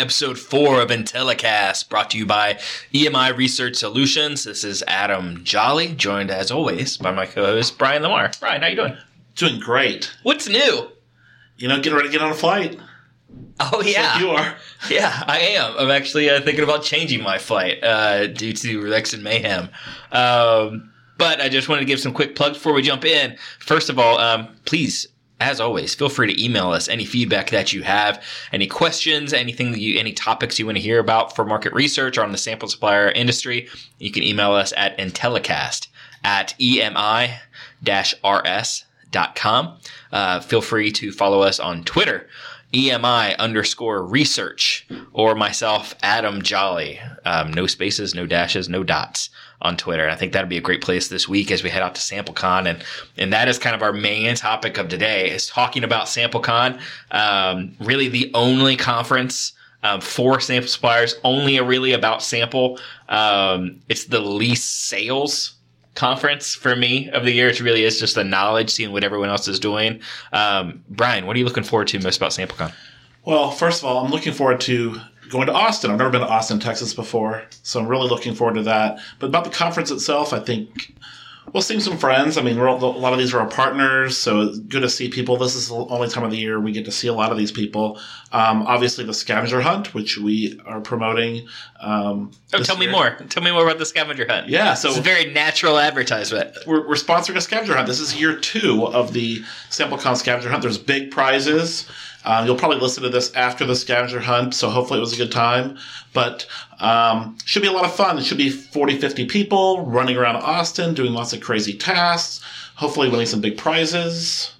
episode four of Intellicast, brought to you by EMI Research Solutions. This is Adam Jolly, joined as always by my co-host Brian Lamar. Brian, how you doing? Doing great. What's new? You know, getting ready to get on a flight. Oh yeah, Like you are. yeah, I am. I'm actually uh, thinking about changing my flight uh, due to Rex and Mayhem. Um, but I just wanted to give some quick plugs before we jump in. First of all, um, please as always, feel free to email us any feedback that you have, any questions, anything that you, any topics you want to hear about for market research or on the sample supplier industry. You can email us at Intellicast at emi-rs.com. Uh, feel free to follow us on Twitter, EMI underscore research, or myself, Adam Jolly. Um, no spaces, no dashes, no dots on Twitter. And I think that'd be a great place this week as we head out to SampleCon. And, and that is kind of our main topic of today is talking about SampleCon. Um, really the only conference um, for sample suppliers, only a really about sample. Um, it's the least sales conference for me of the year. It really is just the knowledge, seeing what everyone else is doing. Um, Brian, what are you looking forward to most about SampleCon? Well, first of all, I'm looking forward to going to Austin. I've never been to Austin, Texas before, so I'm really looking forward to that. But about the conference itself, I think we'll see some friends. I mean, we're all, a lot of these are our partners, so it's good to see people. This is the only time of the year we get to see a lot of these people. Um, obviously, the scavenger hunt, which we are promoting. Um, Oh, tell me more. Tell me more about the scavenger hunt. Yeah, so It's a very natural advertisement. we're, we're sponsoring a scavenger hunt. This is year two of the SampleCon scavenger hunt. There's big prizes. Uh, you'll probably listen to this after the scavenger hunt, so hopefully it was a good time. But um, should be a lot of fun. It should be 40, 50 people running around Austin, doing lots of crazy tasks, hopefully winning some big prizes.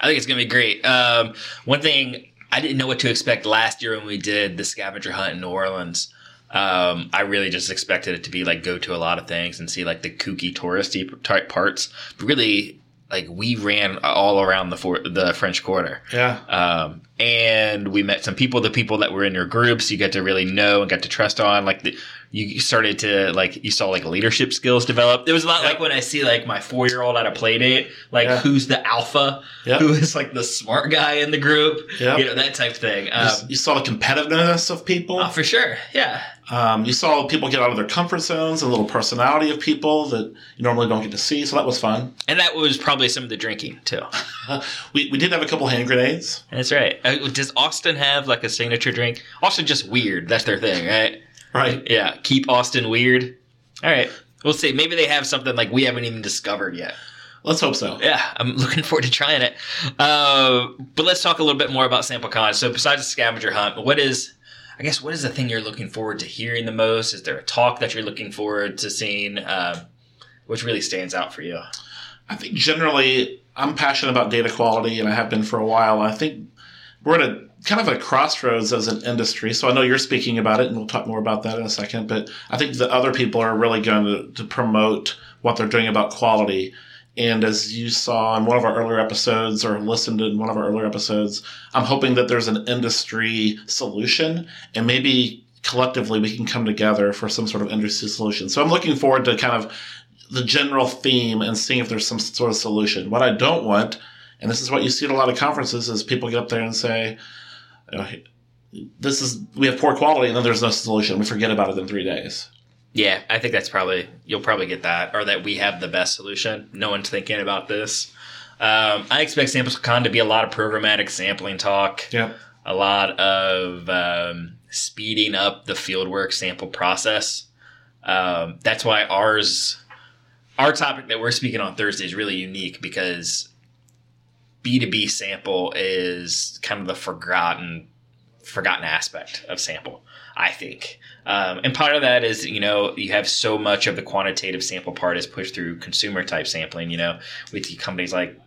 I think it's gonna be great. Um, one thing I didn't know what to expect last year when we did the scavenger hunt in New Orleans. Um, I really just expected it to be like go to a lot of things and see like the kooky touristy type parts. But really, like we ran all around the for- the French Quarter. Yeah. Um, and we met some people, the people that were in your groups, you get to really know and get to trust on. Like the, you started to like, you saw like leadership skills develop. It was a lot like when I see like my four year old at a play date, like Yeah. who's the alpha, Yep. who is like the smart guy in the group, Yep. you know, that type of thing. Um, you saw the competitiveness of people. oh, for sure. Yeah. Um, you saw people get out of their comfort zones, a little personality of people that you normally don't get to see. So that was fun. And that was probably some of the drinking too. We, we did have a couple hand grenades. That's right. Uh, does Austin have like a signature drink? Austin just weird. That's their thing, right? Right. Yeah, keep Austin weird. All right, we'll see. Maybe they have something like we haven't even discovered yet. Let's hope so. Yeah, I'm looking forward to trying it. Uh, but let's talk a little bit more about SampleCon. So, besides the scavenger hunt, what is, I guess, what is the thing you're looking forward to hearing the most? Is there a talk that you're looking forward to seeing? Um, which really stands out for you? I think generally I'm passionate about data quality and I have been for a while. I think we're at a kind of a crossroads as an industry. So I know you're speaking about it and we'll talk more about that in a second, but I think that other people are really going to, to promote what they're doing about quality. And as you saw in one of our earlier episodes or listened in one of our earlier episodes, I'm hoping that there's an industry solution and maybe collectively we can come together for some sort of industry solution. So I'm looking forward to kind of the general theme and seeing if there's some sort of solution. What I don't want, and this is what you see at a lot of conferences, is people get up there and say, "This is we have poor quality," and then there's no solution. We forget about it in three days. Yeah, I think that's probably you'll probably get that, or that we have the best solution. No one's thinking about this. Um, I expect SampleCon to be a lot of programmatic sampling talk. Yeah, a lot of um, speeding up the fieldwork sample process. Um, that's why ours, our topic that we're speaking on Thursday is really unique because B2B sample is kind of the forgotten forgotten aspect of sample, I think. Um, and part of that is, you know, you have so much of the quantitative sample part is pushed through consumer type sampling, you know, with companies like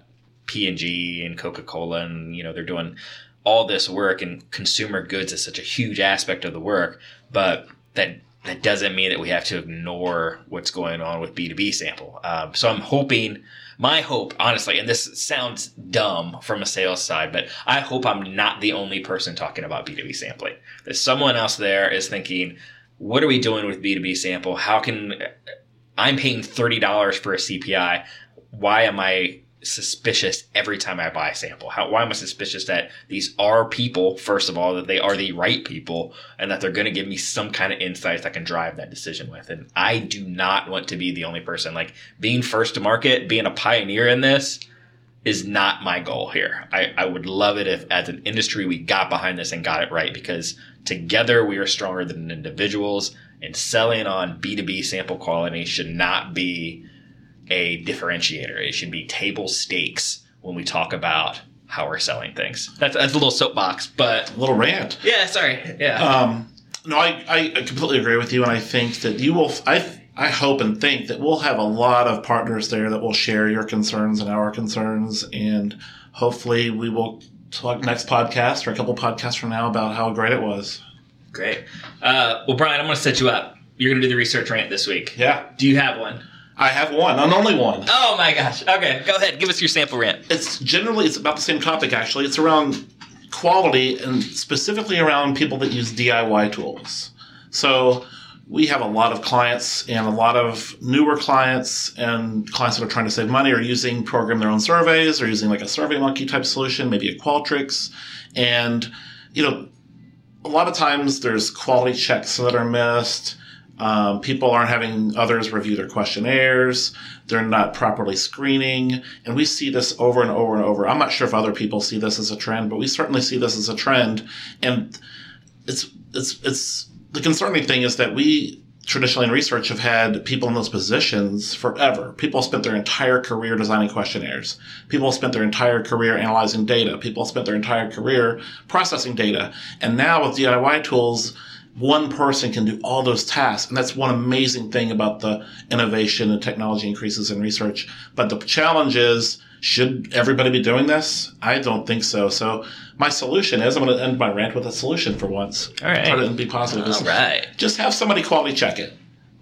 P&G and Coca-Cola and, you know, they're doing all this work and consumer goods is such a huge aspect of the work, but that that doesn't mean that we have to ignore what's going on with B2B sample. Um, so I'm hoping, my hope, honestly, and this sounds dumb from a sales side, but I hope I'm not the only person talking about B2B sampling. That someone else there is thinking, what are we doing with B2B sample? How can I'm paying $30 for a CPI? Why am I suspicious every time I buy a sample? How, why am I suspicious that these are people, first of all, that they are the right people and that they're going to give me some kind of insights I can drive that decision with? And I do not want to be the only person. Like being first to market, being a pioneer in this is not my goal here. I, I would love it if as an industry we got behind this and got it right because together we are stronger than individuals and selling on B2B sample quality should not be a differentiator. It should be table stakes when we talk about how we're selling things. That's, that's a little soapbox, but A little rant. yeah, sorry. Yeah. Um, no, I, I completely agree with you, and I think that you will. I I hope and think that we'll have a lot of partners there that will share your concerns and our concerns, and hopefully we will talk next podcast or a couple podcasts from now about how great it was. Great. Uh, well, Brian, I'm going to set you up. You're going to do the research rant this week. Yeah, Do you have one? I have one, and only one. Oh my gosh. Okay, go ahead. Give us your sample rant. It's generally it's about the same topic actually. It's around quality and specifically around people that use DIY tools. So we have a lot of clients and a lot of newer clients and clients that are trying to save money are using program their own surveys or using like a survey monkey type solution, maybe a Qualtrics. And, you know, a lot of times there's quality checks that are missed. Um, people aren't having others review their questionnaires. They're not properly screening. And we see this over and over and over. I'm not sure if other people see this as a trend, but we certainly see this as a trend. And it's, it's, it's, the concerning thing is that we traditionally in research have had people in those positions forever. People spent their entire career designing questionnaires. People spent their entire career analyzing data. People spent their entire career processing data. And now with DIY tools, one person can do all those tasks. And that's one amazing thing about the innovation and technology increases in research. But the challenge is, should everybody be doing this? I don't think so. So my solution is, I'm going to end my rant with a solution for once. All right. Try to be positive. All right. Just have somebody quality check it.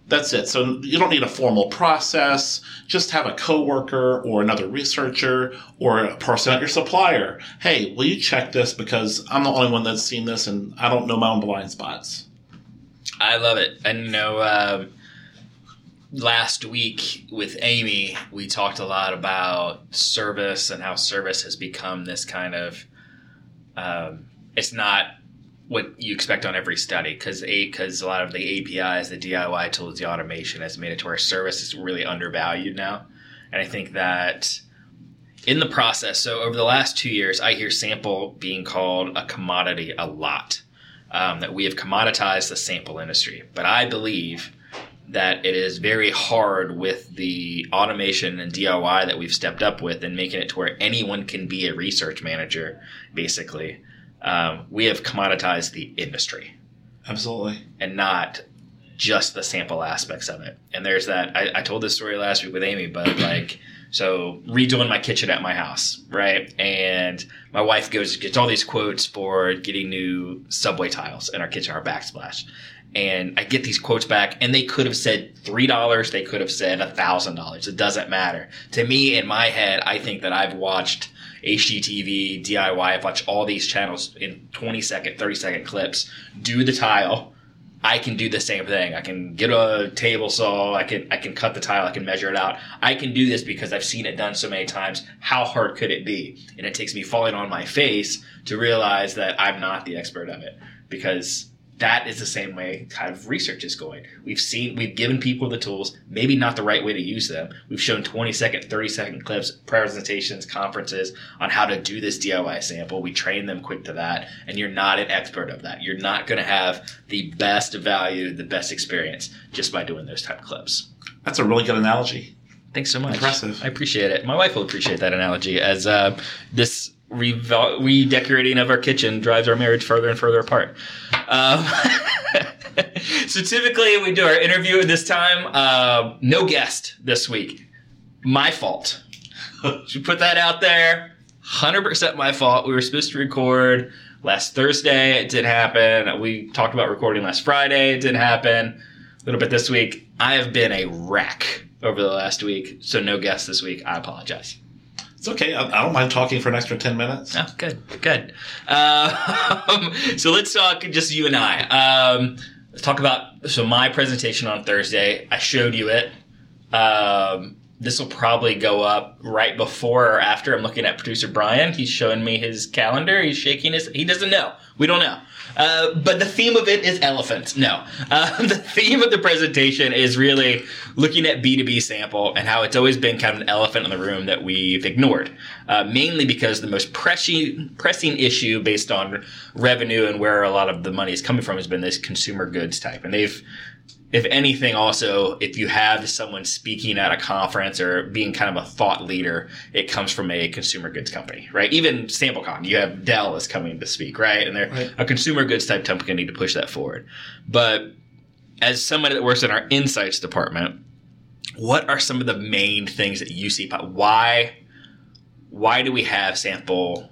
That's it. So you don't need a formal process. Just have a coworker or another researcher or a person at your supplier. Hey, will you check this because I'm the only one that's seen this and I don't know my own blind spots. I love it. And you know, um, last week with Amy, we talked a lot about service and how service has become this kind of. Um, it's not what you expect on every study because a because a lot of the APIs, the DIY tools, the automation has made it to where service is really undervalued now, and I think that in the process. So over the last two years, I hear sample being called a commodity a lot. Um, that we have commoditized the sample industry, but I believe that it is very hard with the automation and DIY that we've stepped up with and making it to where anyone can be a research manager, basically. Um, we have commoditized the industry Absolutely. and not just the sample aspects of it. And there's that. I, I told this story last week with Amy, but like, so redoing my kitchen at my house, right? And my wife goes gets all these quotes for getting new subway tiles in our kitchen, our backsplash. And I get these quotes back, and they could have said three dollars. They could have said a thousand dollars. It doesn't matter to me. In my head, I think that I've watched HGTV, DIY. I've watched all these channels in 20 second, 30 second clips do the tile. I can do the same thing. I can get a table saw. I can I can cut the tile. I can measure it out. I can do this because I've seen it done so many times. How hard could it be? And it takes me falling on my face to realize that I'm not the expert of it because that is the same way kind of research is going. We've seen, we've given people the tools, maybe not the right way to use them. We've shown 20 second, 30 second clips, presentations, conferences on how to do this DIY sample. We train them quick to that, and you're not an expert of that. You're not going to have the best value, the best experience just by doing those type of clips. That's a really good analogy. Thanks so much. Impressive. I appreciate it. My wife will appreciate that analogy as uh, this redecorating of our kitchen drives our marriage further and further apart. Um, so typically we do our interview at this time. Uh, no guest this week. My fault. Should put that out there. 100% my fault. We were supposed to record last Thursday. It didn't happen. We talked about recording last Friday. It didn't happen. A little bit this week. I have been a wreck over the last week, so no guest this week. I apologize. It's okay. I, I don't mind talking for an extra 10 minutes. Oh, good, good. Um, so let's talk just you and I. Um, let's talk about so my presentation on Thursday. I showed you it. Um, this will probably go up right before or after. I'm looking at producer Brian. He's showing me his calendar. He's shaking his. He doesn't know. We don't know. Uh, but the theme of it is elephants. No, uh, the theme of the presentation is really looking at B2B sample and how it's always been kind of an elephant in the room that we've ignored. Uh, mainly because the most pressing pressing issue based on revenue and where a lot of the money is coming from has been this consumer goods type, and they've if anything, also, if you have someone speaking at a conference or being kind of a thought leader, it comes from a consumer goods company, right? Even SampleCon, you have Dell is coming to speak, right? And they're Right. a consumer goods type company to push that forward. But as somebody that works in our insights department, what are some of the main things that you see? Why, why do we have sample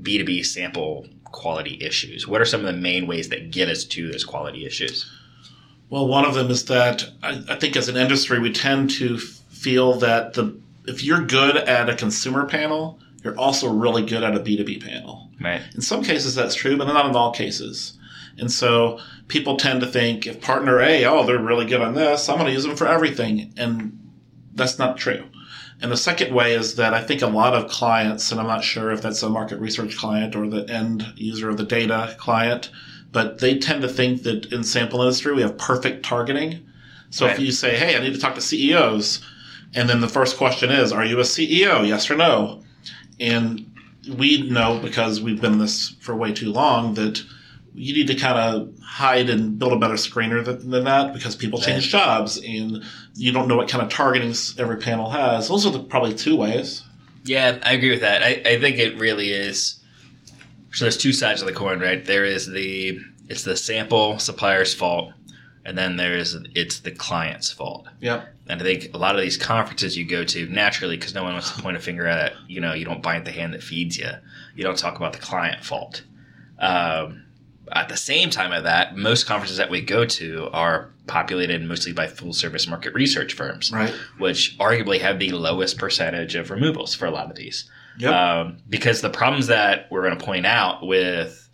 B2B sample quality issues? What are some of the main ways that get us to those quality issues? Well, one of them is that I, I think as an industry, we tend to feel that the if you're good at a consumer panel, you're also really good at a B2B panel. Right. In some cases, that's true, but not in all cases. And so people tend to think if partner A, oh, they're really good on this, I'm going to use them for everything. And that's not true. And the second way is that I think a lot of clients, and I'm not sure if that's a market research client or the end user of the data client, but they tend to think that in sample industry we have perfect targeting. So if you say, hey, I need to talk to CEOs, and then the first question is, are you a CEO? Yes or no? And we know because we've been in this for way too long that you need to kind of hide and build a better screener than, than that because people change jobs and you don't know what kind of targeting every panel has. Those are the probably two ways. Yeah, I agree with that. I, I think it really is. So there's two sides of the coin, right? There is the it's the sample supplier's fault, and then there's it's the client's fault. Yep. And I think a lot of these conferences you go to naturally because no one wants to point a finger at you know you don't bite the hand that feeds you. You don't talk about the client fault. Um, at the same time of that, most conferences that we go to are populated mostly by full service market research firms Right. which arguably have the lowest percentage of removals for a lot of these. Yep. Um, because the problems that we're going to point out with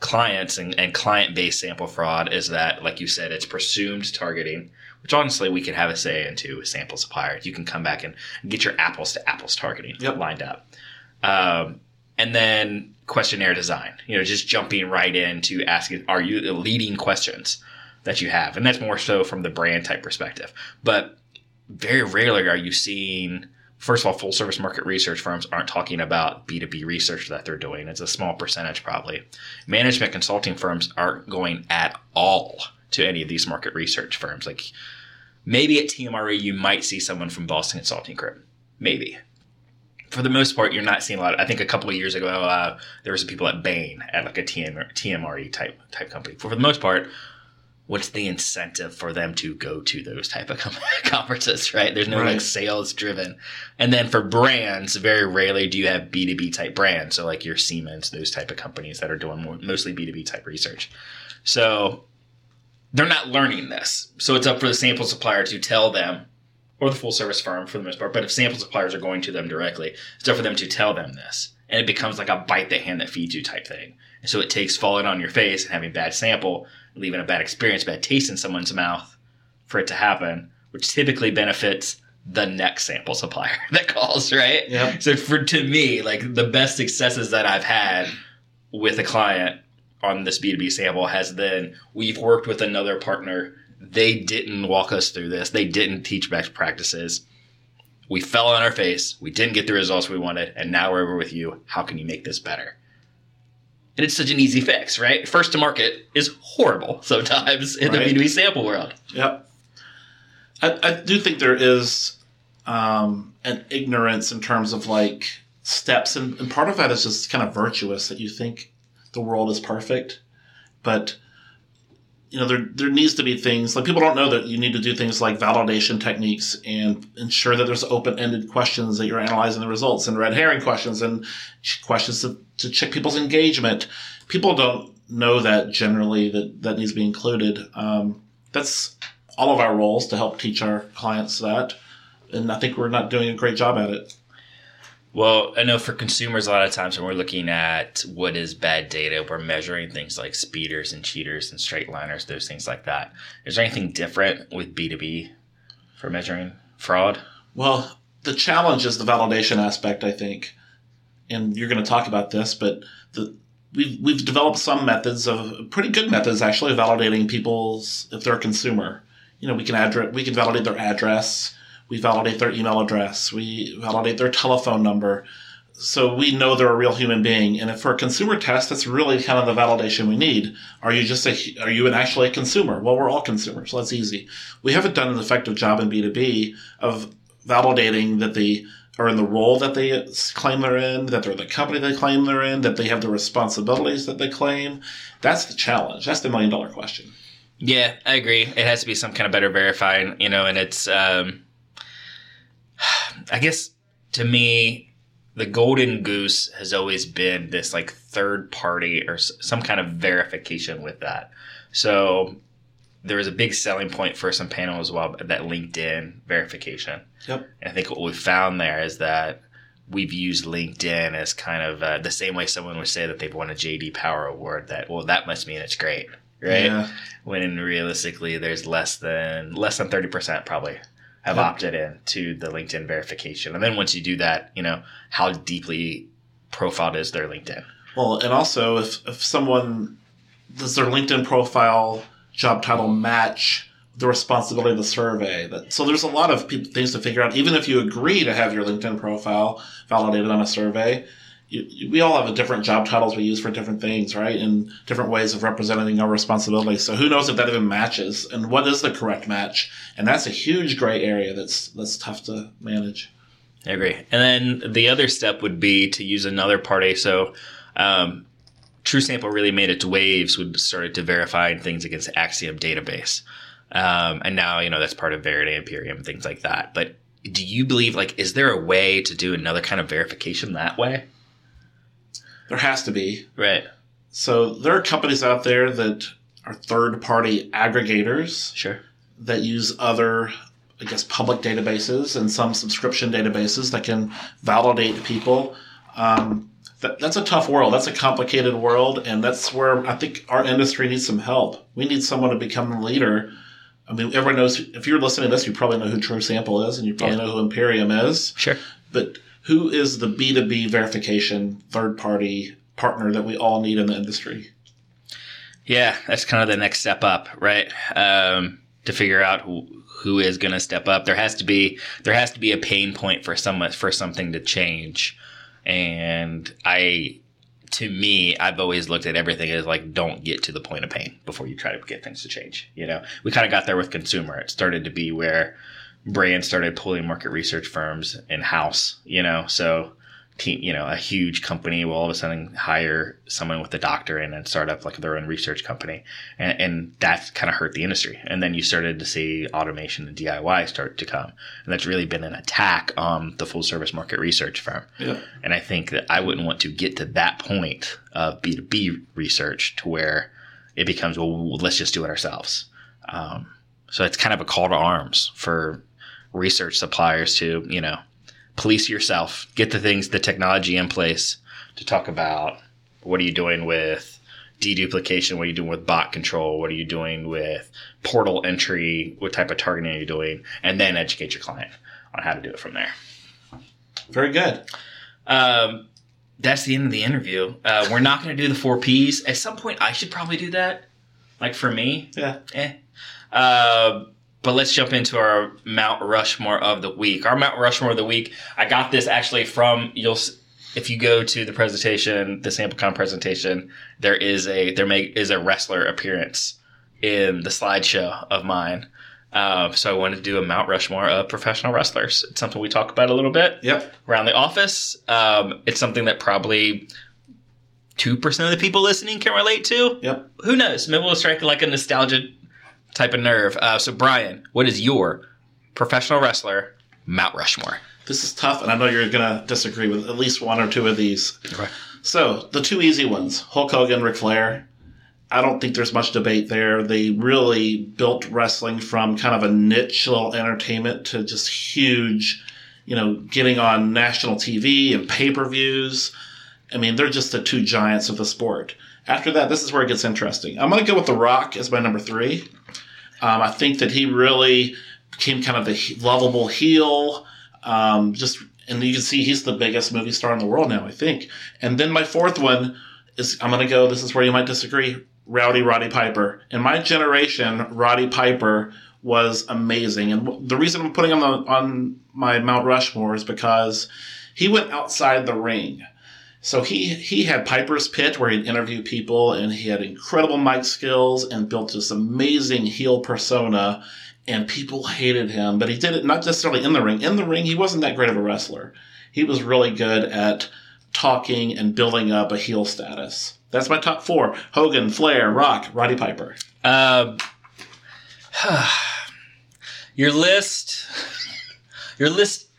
clients and, and client based sample fraud is that, like you said, it's presumed targeting, which honestly we could have a say into with sample suppliers. You can come back and get your apples to apples targeting Yep. lined up. Um, and then questionnaire design, you know, just jumping right into asking, are you leading questions that you have? And that's more so from the brand type perspective. But very rarely are you seeing first of all full service market research firms aren't talking about b2b research that they're doing. It's a small percentage probably. Management consulting firms aren't going at all to any of these market research firms. Like maybe at tmre you might see someone from boston consulting group. Maybe. For the most part you're not seeing a lot. I think a couple of years ago uh, there was some people at bain at like a TM, tmre type type company. For, for the most part what's the incentive for them to go to those type of com- conferences right? There's no like sales driven and then for brands very rarely do you have b2b type brands. So like your siemens those type of companies that are doing more, mostly b2b type research. So they're not learning this. So it's up for the sample supplier to tell them or the full service firm for the most part but if sample suppliers are going to them directly it's up for them to tell them this. And it becomes like a bite the hand that feeds you type thing. And so it takes falling on your face and having bad sample leaving a bad experience, bad taste in someone's mouth for it to happen, which typically benefits the next sample supplier that calls, right? Yep. So for to me, like the best successes that I've had with a client on this B2B sample has been we've worked with another partner. They didn't walk us through this. They didn't teach best practices. We fell on our face. We didn't get the results we wanted, and now we're over with you. How can you make this better? And it's such an easy fix, right? First to market is horrible sometimes in Right. the B2B sample world. Yep. I, I do think there is um, an ignorance in terms of like steps, and, and part of that is just kind of virtuous that you think the world is perfect, but you know there there needs to be things like people don't know that you need to do things like validation techniques and ensure that there's open-ended questions that you're analyzing the results and red herring questions and questions to, to check people's engagement. People don't know that generally that that needs to be included. Um, that's all of our roles to help teach our clients that, and I think we're not doing a great job at it. Well, I know for consumers, a lot of times when we're looking at what is bad data, we're measuring things like speeders and cheaters and straight liners, those things like that. Is there anything different with B2B for measuring fraud? Well, the challenge is the validation aspect, I think. And you're going to talk about this, but the, we've, we've developed some methods of pretty good methods actually of validating people's, if they're a consumer. You know, we can address, we can validate their address, we validate their email address, we validate their telephone number. So we know they're a real human being. And for a consumer test, that's really kind of the validation we need. Are you just a, are you an actually a consumer? Well, we're all consumers. So that's easy. We haven't done an effective job in B2B of validating that they are in the role that they claim they're in, that they're the company they claim they're in, that they have the responsibilities that they claim. That's the challenge. That's the million dollar question. Yeah, I agree. It has to be some kind of better verifying, you know, and it's, um, I guess to me, the golden goose has always been this like third party or some kind of verification with that. So there was a big selling point for some panel as well that LinkedIn verification. Yep. And I think what we found there is that we've used LinkedIn as kind of uh, the same way someone would say that they've won a JD Power Award. That well, that must mean it's great, right? Yeah. When realistically, there's less than less than thirty percent probably have Yep. opted in to the LinkedIn verification. And then once you do that, you know how deeply profiled is their LinkedIn. Well, and also if, if someone does their LinkedIn profile job title match the responsibility of the survey? That so there's a lot of pe- things to figure out. Even if you agree to have your LinkedIn profile validated on a survey, you, we all have a different job titles we use for different things, right? And different ways of representing our responsibilities. So who knows if that even matches and what is the correct match? And that's a huge gray area that's that's tough to manage. I agree. And then the other step would be to use another party. So, um, True Sample really made its waves when started to verify things against Acxiom database. Um, and now, you know, that's part of Verity, Imperium, things like that. But do you believe, like, is there a way to do another kind of verification that way? There has to be. Right. So there are companies out there that are third party aggregators Sure. that use other, I guess, public databases and some subscription databases that can validate people. Um, that, that's a tough world. That's a complicated world, and that's where I think our industry needs some help. We need someone to become the leader. I mean, everyone knows. If you're listening to this, you probably know who True Sample is, and you probably Yeah. know who Imperium is. Sure. But who is the B2B verification third party partner that we all need in the industry? Yeah, that's kind of the next step up, right? Um, to figure out who who is going to step up. There has to be there has to be a pain point for someone for something to change. And I to me, I've always looked at everything as like don't get to the point of pain before you try to get things to change. You know, we kind of got there with consumer. It started to be where brands started pulling market research firms in house. You know, so team, you know, a huge company will all of a sudden hire someone with a doctorate and start up like their own research company, and, and that kind of hurt the industry. And then you started to see automation and DIY start to come, and that's really been an attack on the full service market research firm. Yeah. And I think that I wouldn't want to get to that point of B two B research to where it becomes well, let's just do it ourselves. Um, so it's kind of a call to arms for research suppliers to you know police yourself, get the things, the technology in place to talk about what are you doing with deduplication, what are you doing with bot control, what are you doing with portal entry, what type of targeting are you doing, and then educate your client on how to do it from there. Very good. Um, that's the end of the interview. Uh, we're not going to do the four Ps. At some point, I should probably do that. Like for me, Yeah. eh. Uh, but let's jump into our Mount Rushmore of the week. Our Mount Rushmore of the week. I got this actually from you'll. If you go to the presentation, the SampleCon presentation, there is a there may is a wrestler appearance in the slideshow of mine. Uh, so I wanted to do a Mount Rushmore of professional wrestlers. It's something we talk about a little bit Yep. around the office. Um, it's something that probably two percent of the people listening can relate to. Yep. Who knows? Maybe we'll strike like a nostalgia type of nerve. Uh, so, Brian, what is your professional wrestler Mount Rushmore? This is tough, and I know you're going to disagree with at least one or two of these. Okay. So, the two easy ones Hulk Hogan, Ric Flair. I don't think there's much debate there. They really built wrestling from kind of a niche little entertainment to just huge, you know, getting on national TV and pay per views. I mean, they're just the two giants of the sport. After that, this is where it gets interesting. I'm going to go with The Rock as my number three. Um, I think that he really became kind of the lovable heel. Um, just and you can see he's the biggest movie star in the world now, I think. And then my fourth one is I'm gonna go. This is where you might disagree. Rowdy Roddy Piper. In my generation, Roddy Piper was amazing, and the reason I'm putting him on, on my Mount Rushmore is because he went outside the ring. So he he had Piper's Pit where he'd interview people, and he had incredible mic skills and built this amazing heel persona. And people hated him, but he did it not necessarily in the ring. In the ring, he wasn't that great of a wrestler. He was really good at talking and building up a heel status. That's my top four: Hogan, Flair, Rock, Roddy Piper. Um, your list, your list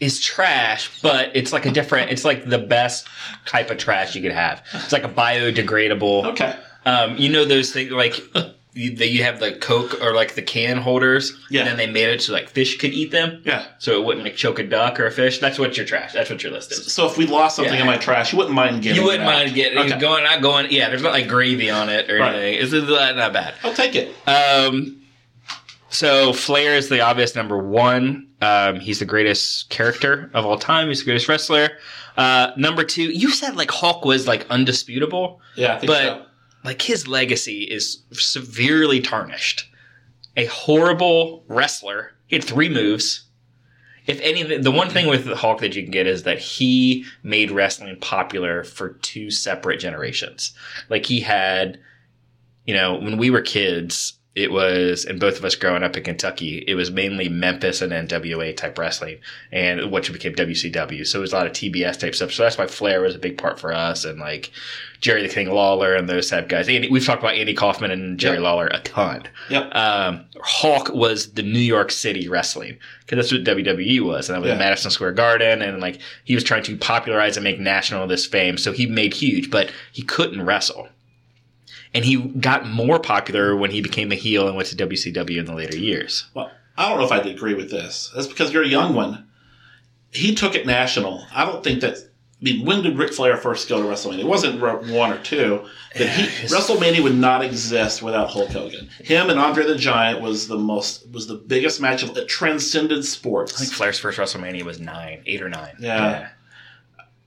is trash, but it's like a different. It's like the best type of trash you could have. It's like a biodegradable. Okay. Um, you know those things like you, that you have the Coke or like the can holders. Yeah. And then they made it so like fish could eat them, Yeah. so it wouldn't like choke a duck or a fish. That's what your trash. That's what your list is. So if we lost something Yeah. in my trash, you wouldn't mind getting. It. You wouldn't mind getting Okay. going, not going. Yeah, there's not like gravy on it or Right. anything. It's not not bad. I'll take it. Um, so Flair is the obvious number one. Um, he's the greatest character of all time. He's the greatest wrestler. Uh, number two, you said like Hulk was like undisputable, Yeah, I think but so. like his legacy is severely tarnished. A horrible wrestler. He had three moves. If anything, the one thing with the Hulk that you can get is that he made wrestling popular for two separate generations. Like he had, you know, when we were kids, it was, and both of us growing up in Kentucky, it was mainly Memphis and NWA type wrestling, and which became WCW. So it was a lot of TBS type stuff. So that's why Flair was a big part for us, and like Jerry the King Lawler and those type guys. Andy, we've talked about Andy Kaufman and Jerry Yep. Lawler a ton. Yep. Um, Hulk was the New York City wrestling because that's what WWE was, and that was Yeah. Madison Square Garden, and like he was trying to popularize and make national this fame, so he made huge, but he couldn't wrestle. And he got more popular when he became a heel and went to WCW in the later years. Well, I don't know if I'd agree with this. That's because you're a young one. He took it national. I don't think that. I mean, when did Ric Flair first go to WrestleMania? It wasn't one or two. But he, WrestleMania would not exist without Hulk Hogan. Him and Andre the Giant was the most was the biggest match of it transcended sports. I think. Flair's first WrestleMania was nine, eight or nine. Yeah.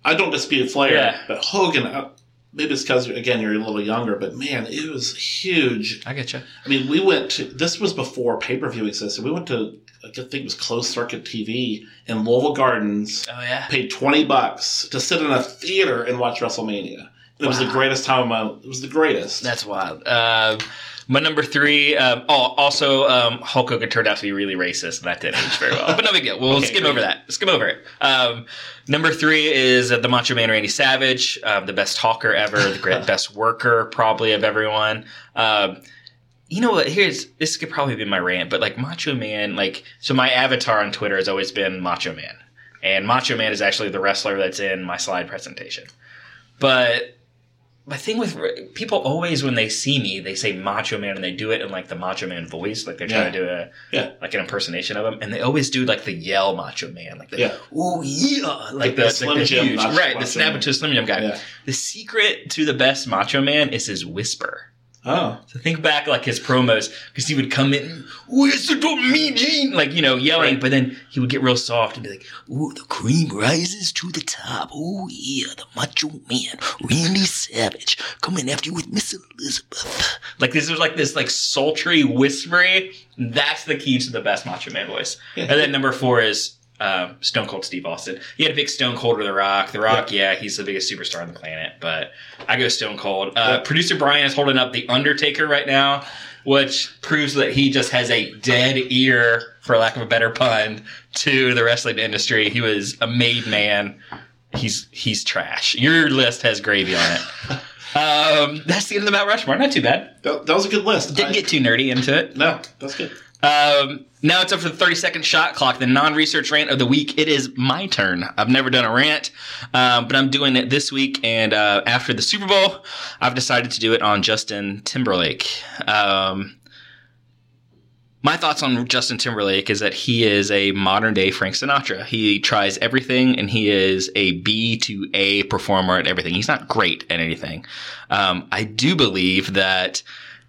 I don't dispute Flair, Yeah. but Hogan. uh, Maybe it's because again you're a little younger, but man, it was huge. I get you. I mean, we went to this was before pay per view existed. We went to I think it was closed circuit TV in Louisville Gardens. Oh yeah. Paid twenty bucks to sit in a theater and watch WrestleMania. It was the greatest time of my. Life. It was the greatest. That's wild. Um, my number three. Um, oh, also, um, Hulk Hogan turned out to be really racist, and that didn't age very well. But no big deal. We'll Okay, skim great. over that. Skim over it. Um, number three is uh, the Macho Man Randy Savage, um, the best talker ever, the great best worker probably of everyone. Um, you know what? Here's this could probably be my rant, but like Macho Man, like so my avatar on Twitter has always been Macho Man, and Macho Man is actually the wrestler that's in my slide presentation. But my thing with people always when they see me, they say Macho Man, and they do it in like the Macho Man voice, like they're trying Yeah. to do a Yeah. like an impersonation of him, and they always do like the yell Macho Man, like the Yeah. oh yeah, like the, the the Jim huge, Macho- right? The snap into a Slim Jim guy. Yeah. The secret to the best Macho Man is his whisper. Oh, So think back like his promos because he would come in, "Oh, yes, it don't me, Gene," like you know, yelling, Right. but then he would get real soft and be like, "Oh, the cream rises to the top. Oh yeah, the Macho Man, Randy Savage, coming after you with Miss Elizabeth." Like this was like this like sultry, whispery. That's the key to the best Macho Man voice. And then number four is. Um, Stone Cold Steve Austin. You had to pick Stone Cold or The Rock. The Rock, yeah, he's the biggest superstar on the planet, but I go Stone Cold. Uh, Yeah. Producer Brian is holding up The Undertaker right now, which proves that he just has a dead ear, for lack of a better pun, to the wrestling industry. He was a made man. He's he's trash. Your list has gravy on it. Um, that's the end of the Mount Rushmore. Not too bad. that, that was a good list. Didn't I- get too nerdy into it. no, that's good. Um, now it's up for the 30 second shot clock, the non research rant of the week. It is my turn. I've never done a rant, um, but I'm doing it this week. And uh, after the Super Bowl, I've decided to do it on Justin Timberlake. Um, my thoughts on Justin Timberlake is that he is a modern day Frank Sinatra. He tries everything and he is a B to A performer at everything. He's not great at anything. Um, I do believe that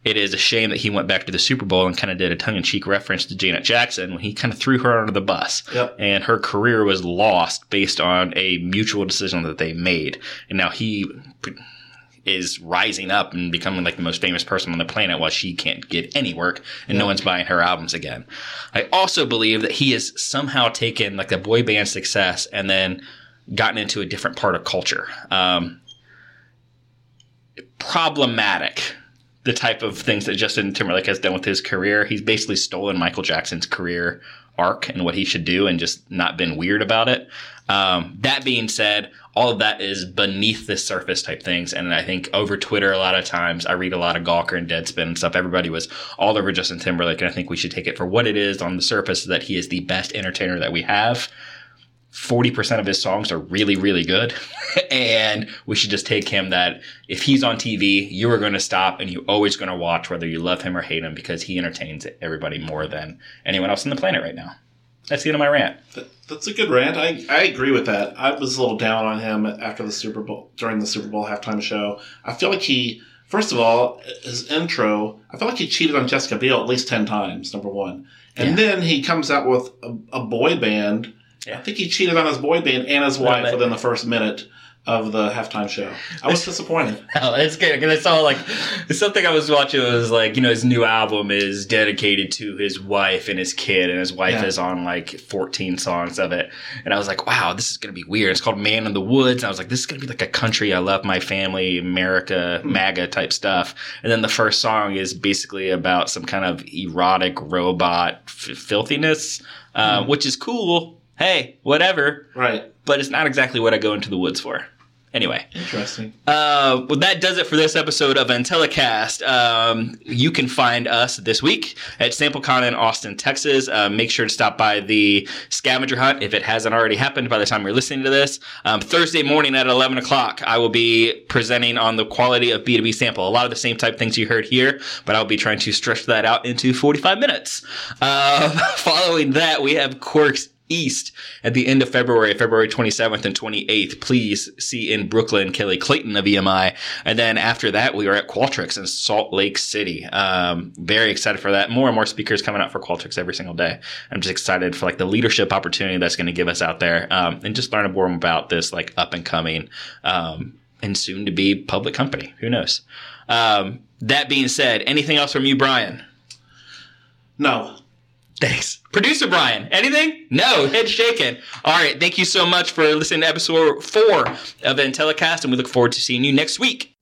it is a shame that he went back to the Super Bowl and kind of did a tongue in cheek reference to Janet Jackson when he kind of threw her under the bus. Yep. And her career was lost based on a mutual decision that they made. And now he is rising up and becoming like the most famous person on the planet while she can't get any work and no one's buying her albums again. I also believe that he has somehow taken like the boy band success and then gotten into a different part of culture. Um, problematic the type of things that Justin Timberlake has done with his career. He's basically stolen Michael Jackson's career arc and what he should do and just not been weird about it. Um, that being said, all of that is beneath the surface type things. And I think over Twitter, a lot of times I read a lot of Gawker and Deadspin and stuff. Everybody was all over Justin Timberlake. And I think we should take it for what it is on the surface that he is the best entertainer that we have. 40% of his songs are really, really good. and we should just take him that if he's on TV, you are going to stop and you're always going to watch whether you love him or hate him because he entertains everybody more than anyone else on the planet right now. That's the end of my rant. That's a good rant. I, I agree with that. I was a little down on him after the Super Bowl, during the Super Bowl halftime show. I feel like he, first of all, his intro, I feel like he cheated on Jessica Biel at least 10 times, number one. And Yeah. then he comes out with a, a boy band. Yeah. I think he cheated on his boy band and his wife within the first minute of the halftime show. I was disappointed. Oh, it's good because I saw like something I was watching was like you know his new album is dedicated to his wife and his kid, and his wife Yeah. is on like 14 songs of it, and I was like, wow, this is gonna be weird. It's called Man in the Woods, and I was like, this is gonna be like a country I love my family, America, MAGA type stuff, and then the first song is basically about some kind of erotic robot f- filthiness, uh, which is cool. Hey, whatever, Right. but it's not exactly what I go into the woods for. Anyway. Interesting. Uh, well, that does it for this episode of Intellicast. Um, you can find us this week at SampleCon in Austin, Texas. Uh, make sure to stop by the scavenger hunt if it hasn't already happened by the time you're listening to this. Um, Thursday morning at 11 o'clock, I will be presenting on the quality of B2B sample. A lot of the same type things you heard here, but I'll be trying to stretch that out into 45 minutes. Uh, following that, we have Quirks East at the end of February, February 27th and 28th. Please see in Brooklyn Kelly Clayton of EMI. And then after that, we are at Qualtrics in Salt Lake City. Um, very excited for that. More and more speakers coming out for Qualtrics every single day. I'm just excited for like the leadership opportunity that's going to give us out there um, and just learn a more about this like up and coming um, and soon to be public company. Who knows? Um, that being said, anything else from you, Brian? No. Thanks. Producer Brian, anything? No, head shaking. All right, thank you so much for listening to episode four of Intellicast, and we look forward to seeing you next week.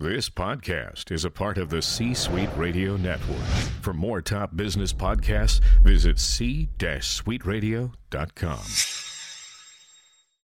This podcast is a part of the C Suite Radio Network. For more top business podcasts, visit c-suiteradio.com.